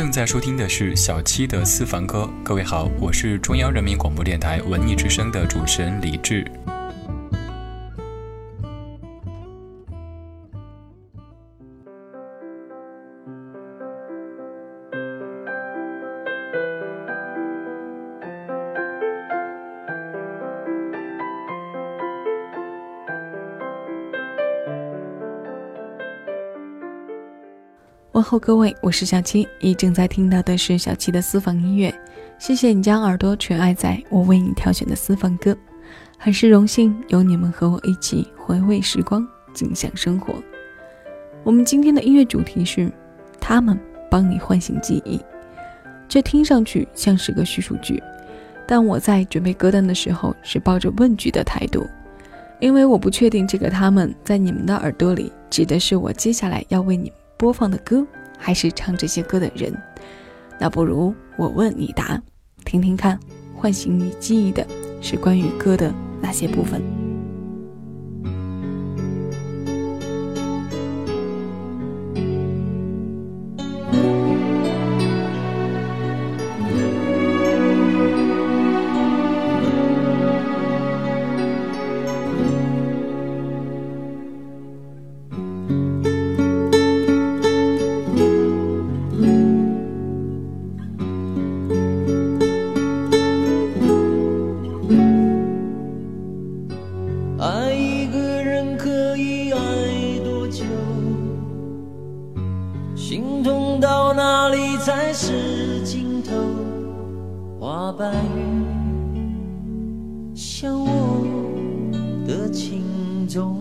正在收听的是小七的私房歌。各位好，我是中央人民广播电台文艺之声的主持人李志。后各位，我是小七，你正在听到的是小七的私房音乐。谢谢你将耳朵全爱在我为你挑选的私房歌，很是荣幸有你们和我一起回味时光，尽享生活。我们今天的音乐主题是他们帮你唤醒记忆，这听上去像是个叙述句，但我在准备歌单的时候是抱着问句的态度，因为我不确定这个他们在你们的耳朵里指的是我接下来要为你们。播放的歌，还是唱这些歌的人？那不如我问你答，听听看，唤醒你记忆的是关于歌的哪些部分？像我的情衷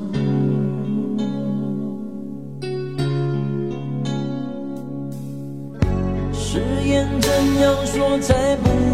誓言怎样说才不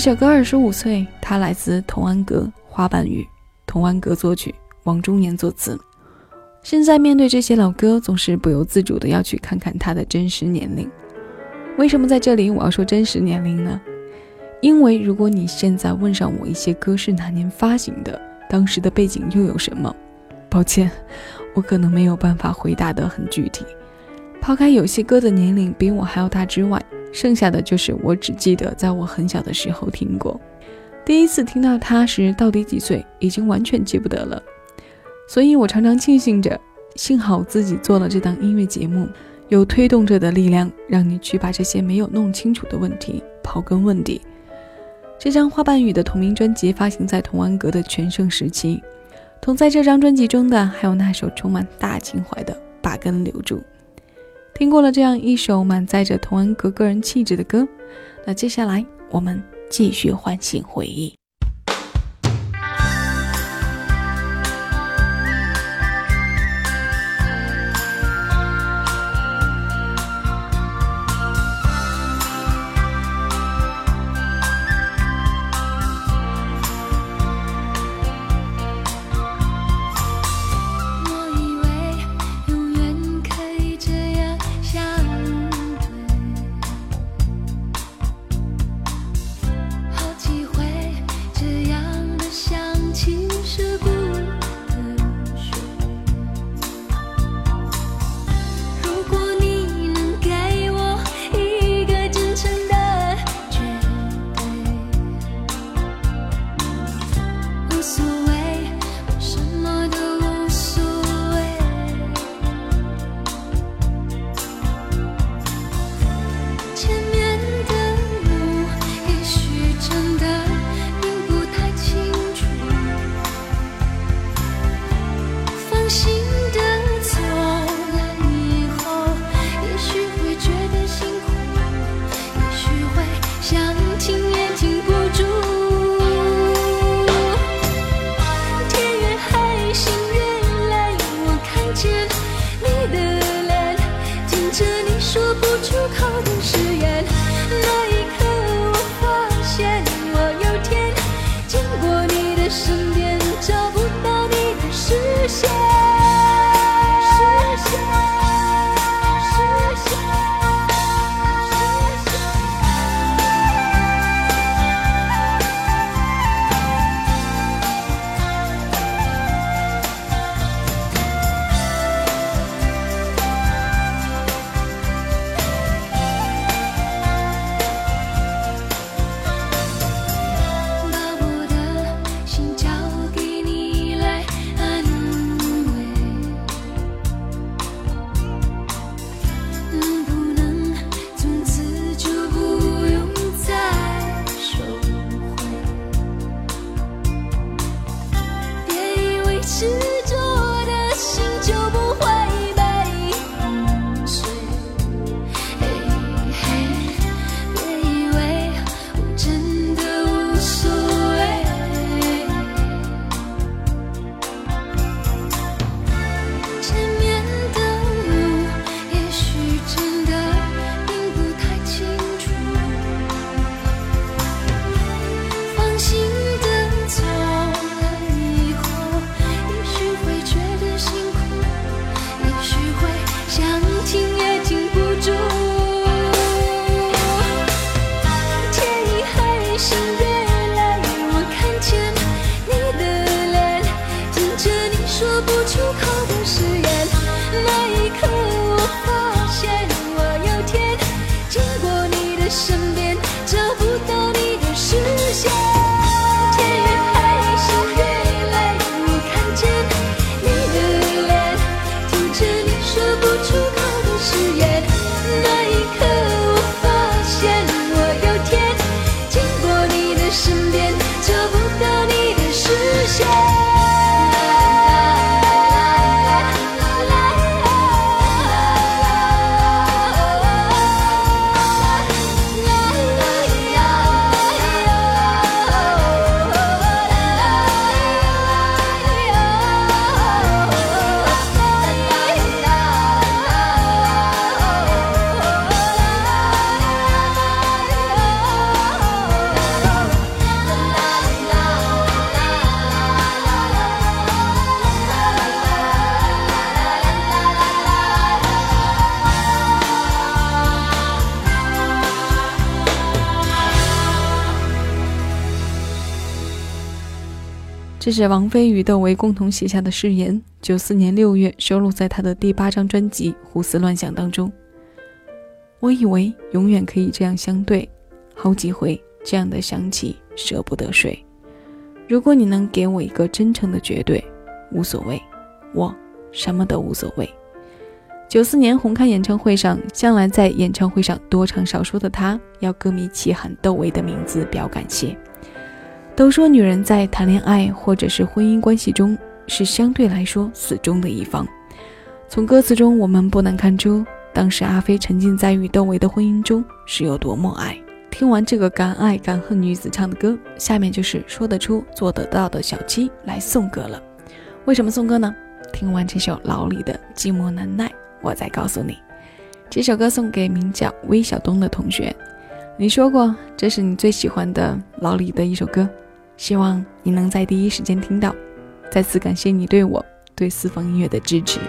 首歌二十五岁，它来自童安格，花瓣雨，童安格作曲，王中年作词。现在面对这些老歌，总是不由自主的要去看看他的真实年龄。为什么在这里我要说真实年龄呢？因为如果你现在问上我一些歌是哪年发行的，当时的背景又有什么，抱歉，我可能没有办法回答得很具体。抛开有些歌的年龄比我还要大之外。剩下的就是我只记得在我很小的时候听过，第一次听到他时到底几岁，已经完全记不得了。所以我常常庆幸着，幸好自己做了这档音乐节目，有推动着的力量，让你去把这些没有弄清楚的问题刨根问底。这张花瓣雨的同名专辑发行在童安格的全盛时期，同在这张专辑中的还有那首充满大情怀的《把根留住》。听过了这样一首满载着童安格个人气质的歌，那接下来我们继续唤醒回忆。这是王菲与窦唯共同写下的誓言，九四年六月收录在他的第八张专辑《胡思乱想》当中。我以为永远可以这样相对，好几回这样的想起，舍不得睡。如果你能给我一个真诚的绝对，无所谓，我什么都无所谓。九四年红磡演唱会上，向来在演唱会上多唱少说的他，要歌迷齐喊窦唯的名字表感谢。都说女人在谈恋爱或者是婚姻关系中是相对来说死忠的一方。从歌词中，我们不难看出，当时阿飞沉浸在与窦唯的婚姻中是有多么爱。听完这个敢爱敢恨女子唱的歌，下面就是说得出做得到的小七来送歌了。为什么送歌呢？听完这首老李的《寂寞难耐》。我再告诉你，这首歌送给名叫魏晓东的同学。你说过这是你最喜欢的老李的一首歌，希望你能在第一时间听到。再次感谢你对我对私房音乐的支持。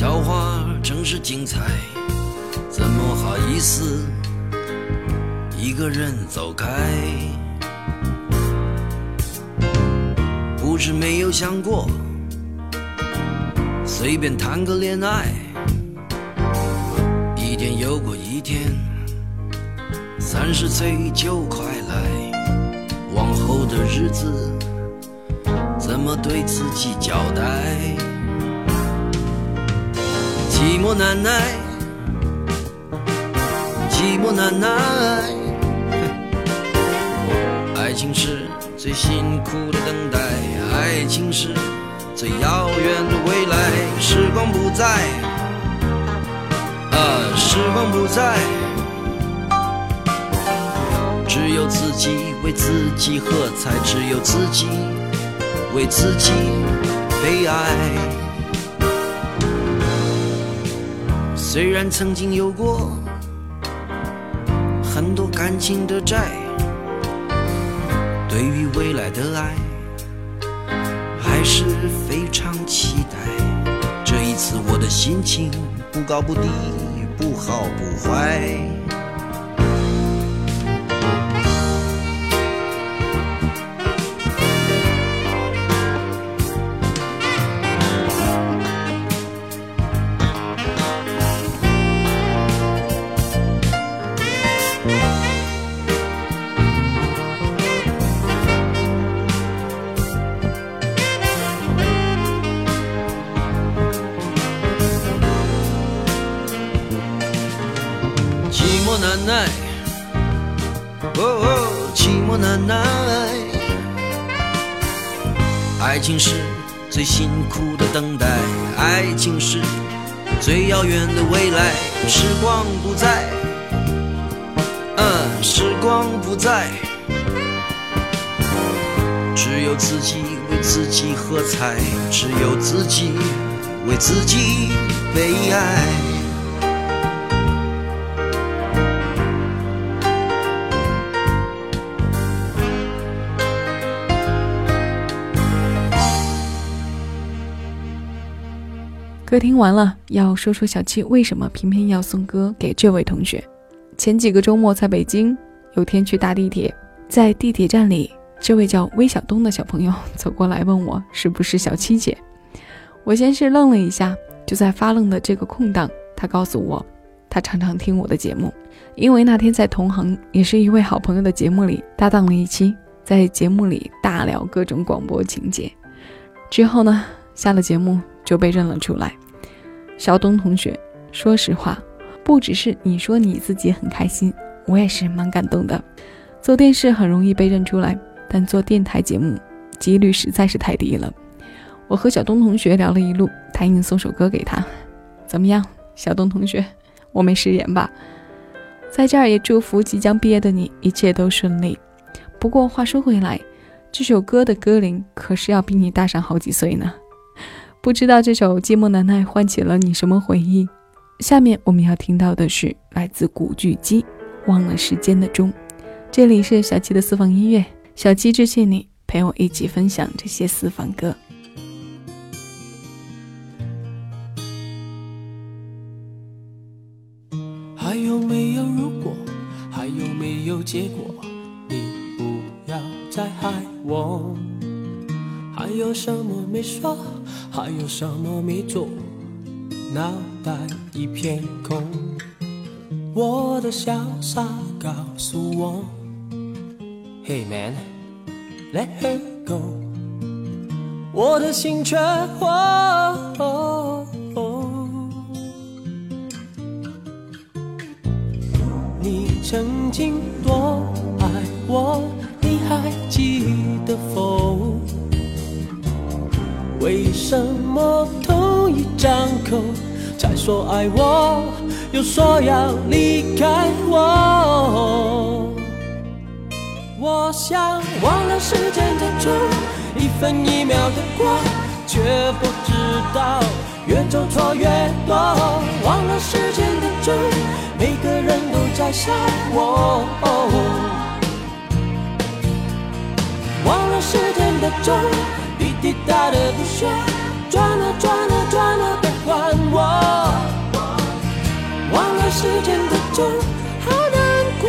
笑话真是精彩，怎么好意思一个人走开？不是没有想过随便谈个恋爱，一天又过一天。三十岁就快来，往后的日子怎么对自己交代？寂寞难耐，寂寞难耐，爱情是最辛苦的等待，爱情是最遥远的未来。时光不再，啊，时光不再。只有自己为自己喝彩，只有自己为自己悲哀。虽然曾经有过很多感情的债，对于未来的爱还是非常期待。这一次我的心情不高不低，不好不坏。爱情是最辛苦的等待，爱情是最遥远的未来。时光不再，嗯，时光不再，只有自己为自己喝彩，只有自己为自己悲哀。歌听完了，要说说小七为什么偏偏要送歌给这位同学。前几个周末在北京，有天去搭地铁，在地铁站里，这位叫魏晓东的小朋友走过来问我是不是小七姐。我先是愣了一下，就在发愣的这个空档，他告诉我，他常常听我的节目，因为那天在同行也是一位好朋友的节目里搭档了一期，在节目里大聊各种广播情节。之后呢，下了节目就被认了出来。小东同学，说实话，不只是你说你自己很开心，我也是蛮感动的。做电视很容易被认出来，但做电台节目几率实在是太低了。我和小东同学聊了一路，答应送首歌给他，怎么样，小东同学，我没食言吧？在这儿也祝福即将毕业的你一切都顺利。不过话说回来，这首歌的歌龄可是要比你大上好几岁呢。不知道这首《寂寞难耐》唤起了你什么回忆？下面我们要听到的是来自古巨基《忘了时间的钟》。这里是小七的私房音乐，小七致谢你陪我一起分享这些私房歌。还有没有如果？还有没有结果？你不要再害我。还有什么没说？还有什么没做？脑袋一片空。我的潇洒告诉我，Hey man，let her go。我的心却慌。你曾经多爱我，你还记得否？为什么同一张口才说爱我，又说要离开我？我想忘了时间的钟，一分一秒的过，却不知道越走错越多。忘了时间的钟，每个人都在笑我。忘了时间的钟，滴答的不说，转啊转啊转了，别还我。忘了时间的钟，好难过。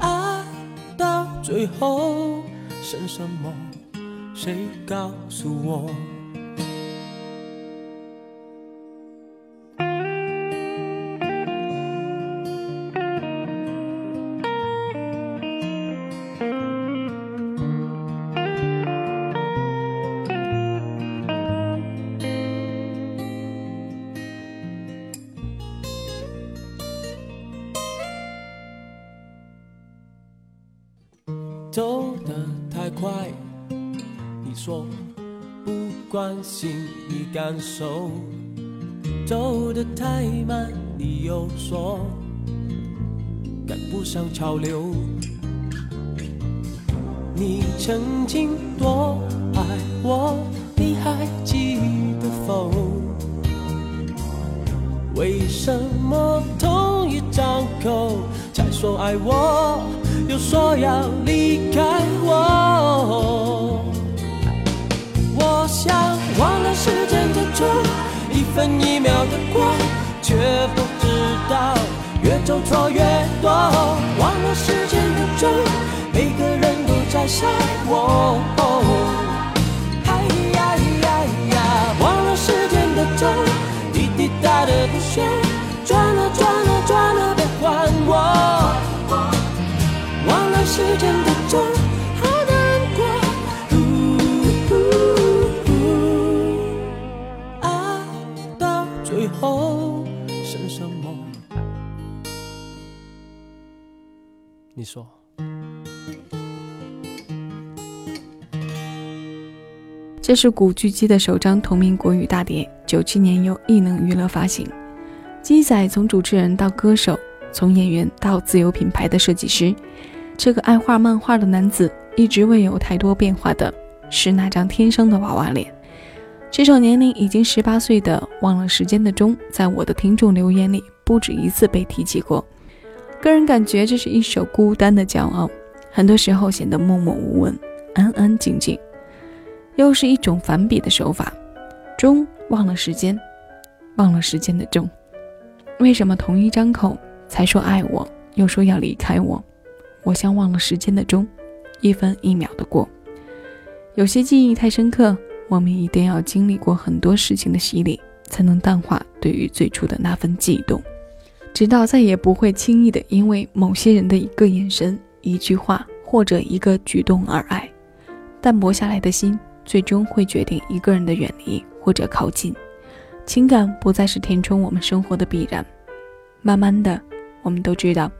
爱到最后剩什么？谁告诉我？走得太快，你说不关心你感受；走得太慢，你又说赶不上潮流。你曾经多爱我，你还记得否？为什么同一张口才说爱我，又说要离开我？我想忘了时间的钟，一分一秒的过，却不知道越走错越多。忘了时间的钟，每个人都在想我。哎呀呀呀！忘了时间的钟，滴滴答的不说，转啊转啊转你说。这是古巨基的首张同名国语大碟，九七年由艺能娱乐发行。基仔从主持人到歌手，从演员到自有品牌的设计师，这个爱画漫画的男子一直未有太多变化的是那张天生的娃娃脸。这首年龄已经十八岁的《忘了时间的钟》，在我的听众留言里不止一次被提起过。个人感觉这是一首孤单的骄傲，很多时候显得默默无闻、安安静静。又是一种反比的手法，钟忘了时间，忘了时间的钟，为什么同一张口才说爱我，又说要离开我？我像忘了时间的钟，一分一秒的过。有些记忆太深刻，我们一定要经历过很多事情的洗礼，才能淡化对于最初的那份悸动，直到再也不会轻易的因为某些人的一个眼神、一句话或者一个举动而爱。淡薄下来的心。最终会决定一个人的远离或者靠近，情感不再是填充我们生活的必然。慢慢的，我们都知道，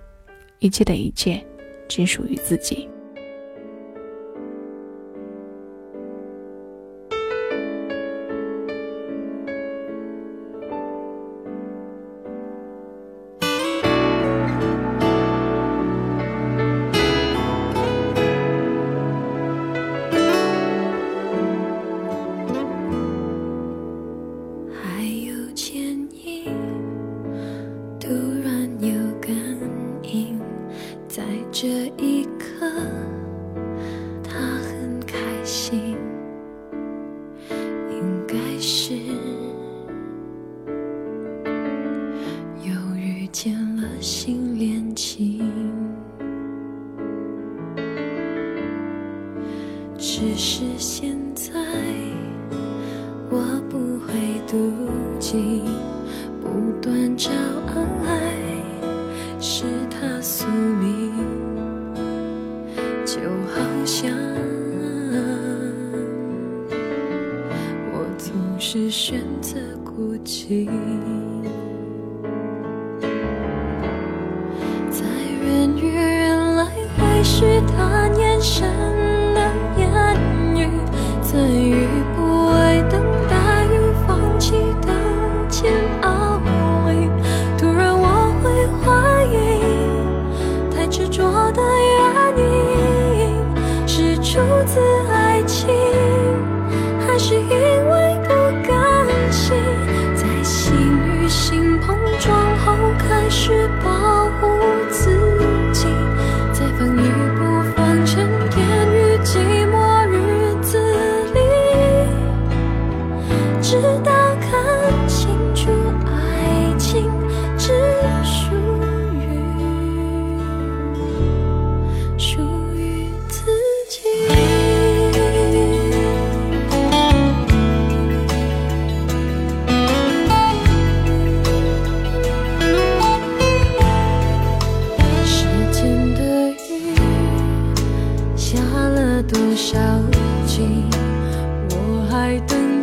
一切的一切，只属于自己。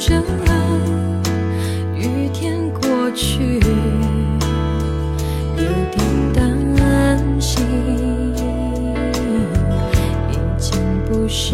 着雨天过去，有点担心，已经不适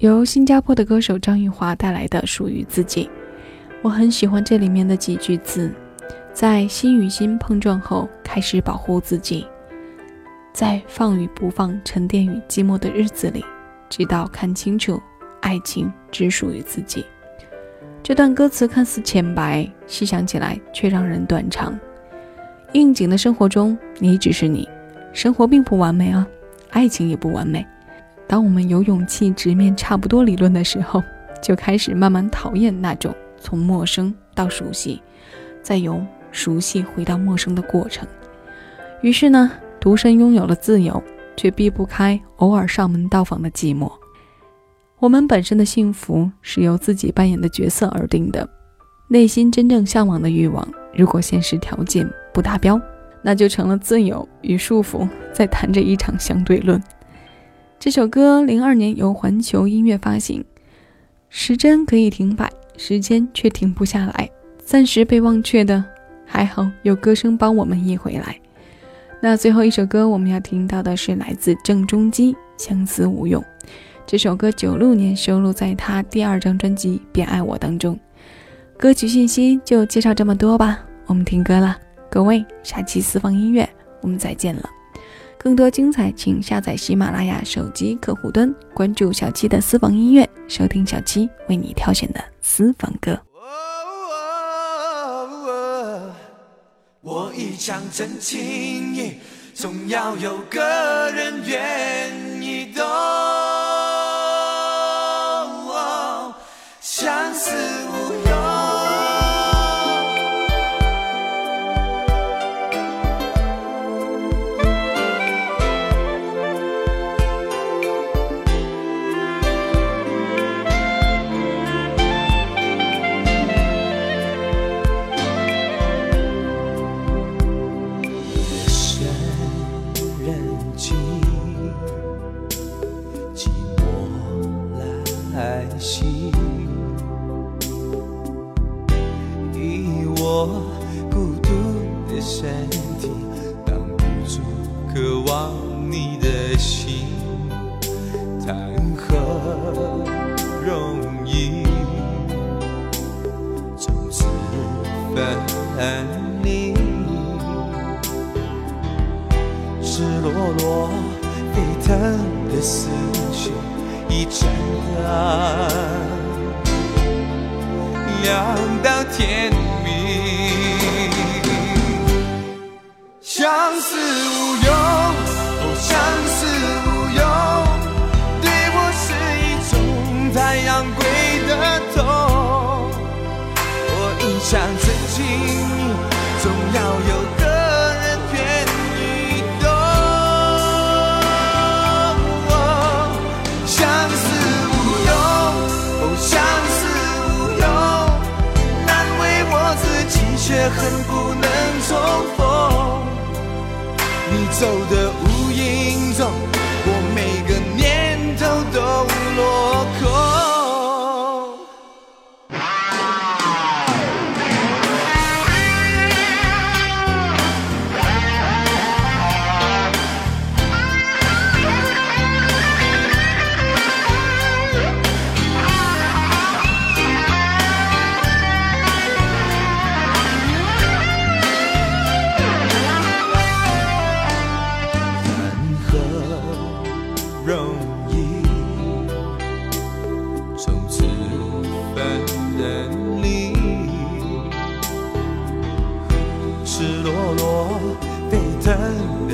由新加坡的歌手张玉华带来的《属于自己》，我很喜欢这里面的几句字：在心与心碰撞后，开始保护自己；在放与不放、沉淀与寂寞的日子里，直到看清楚爱情只属于自己。这段歌词看似浅白，细想起来却让人断肠。应景的生活中，你只是你，生活并不完美啊，爱情也不完美。当我们有勇气直面差不多理论的时候，就开始慢慢讨厌那种从陌生到熟悉，再由熟悉回到陌生的过程。于是呢，独身拥有了自由，却避不开偶尔上门到访的寂寞。我们本身的幸福是由自己扮演的角色而定的，内心真正向往的欲望，如果现实条件不达标，那就成了自由与束缚在谈着一场相对论。这首歌零二年由环球音乐发行，时针可以停摆，时间却停不下来。暂时被忘却的，还好有歌声帮我们忆回来。那最后一首歌我们要听到的是来自郑中基《相思无用》。这首歌九六年收录在他第二张专辑《别爱我》当中。歌曲信息就介绍这么多吧，我们听歌了。各位，下期私房音乐我们再见了。更多精彩，请下载喜马拉雅手机客户端，关注小七的私房音乐，收听小七为你挑选的私房歌。我一腔真情意，总要有个人愿意懂。相思无爱心。恨不能重逢。你走的无影踪，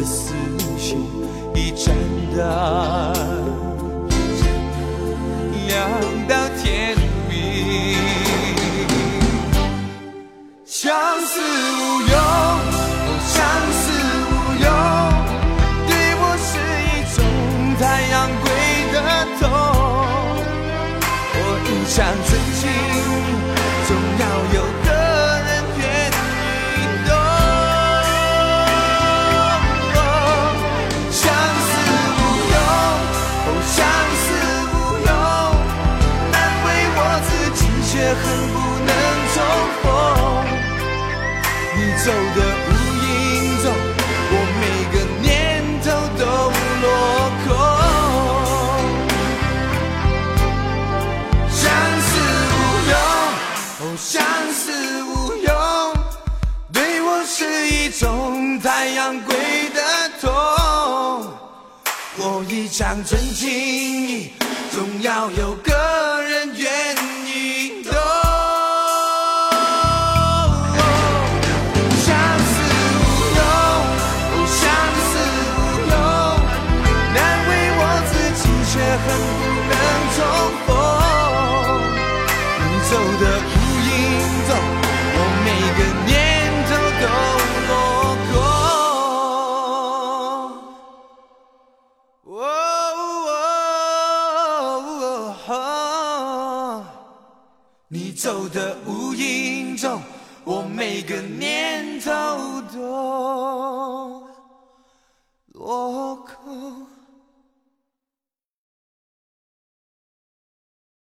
this 昂贵的痛。我一腔真情，总要有个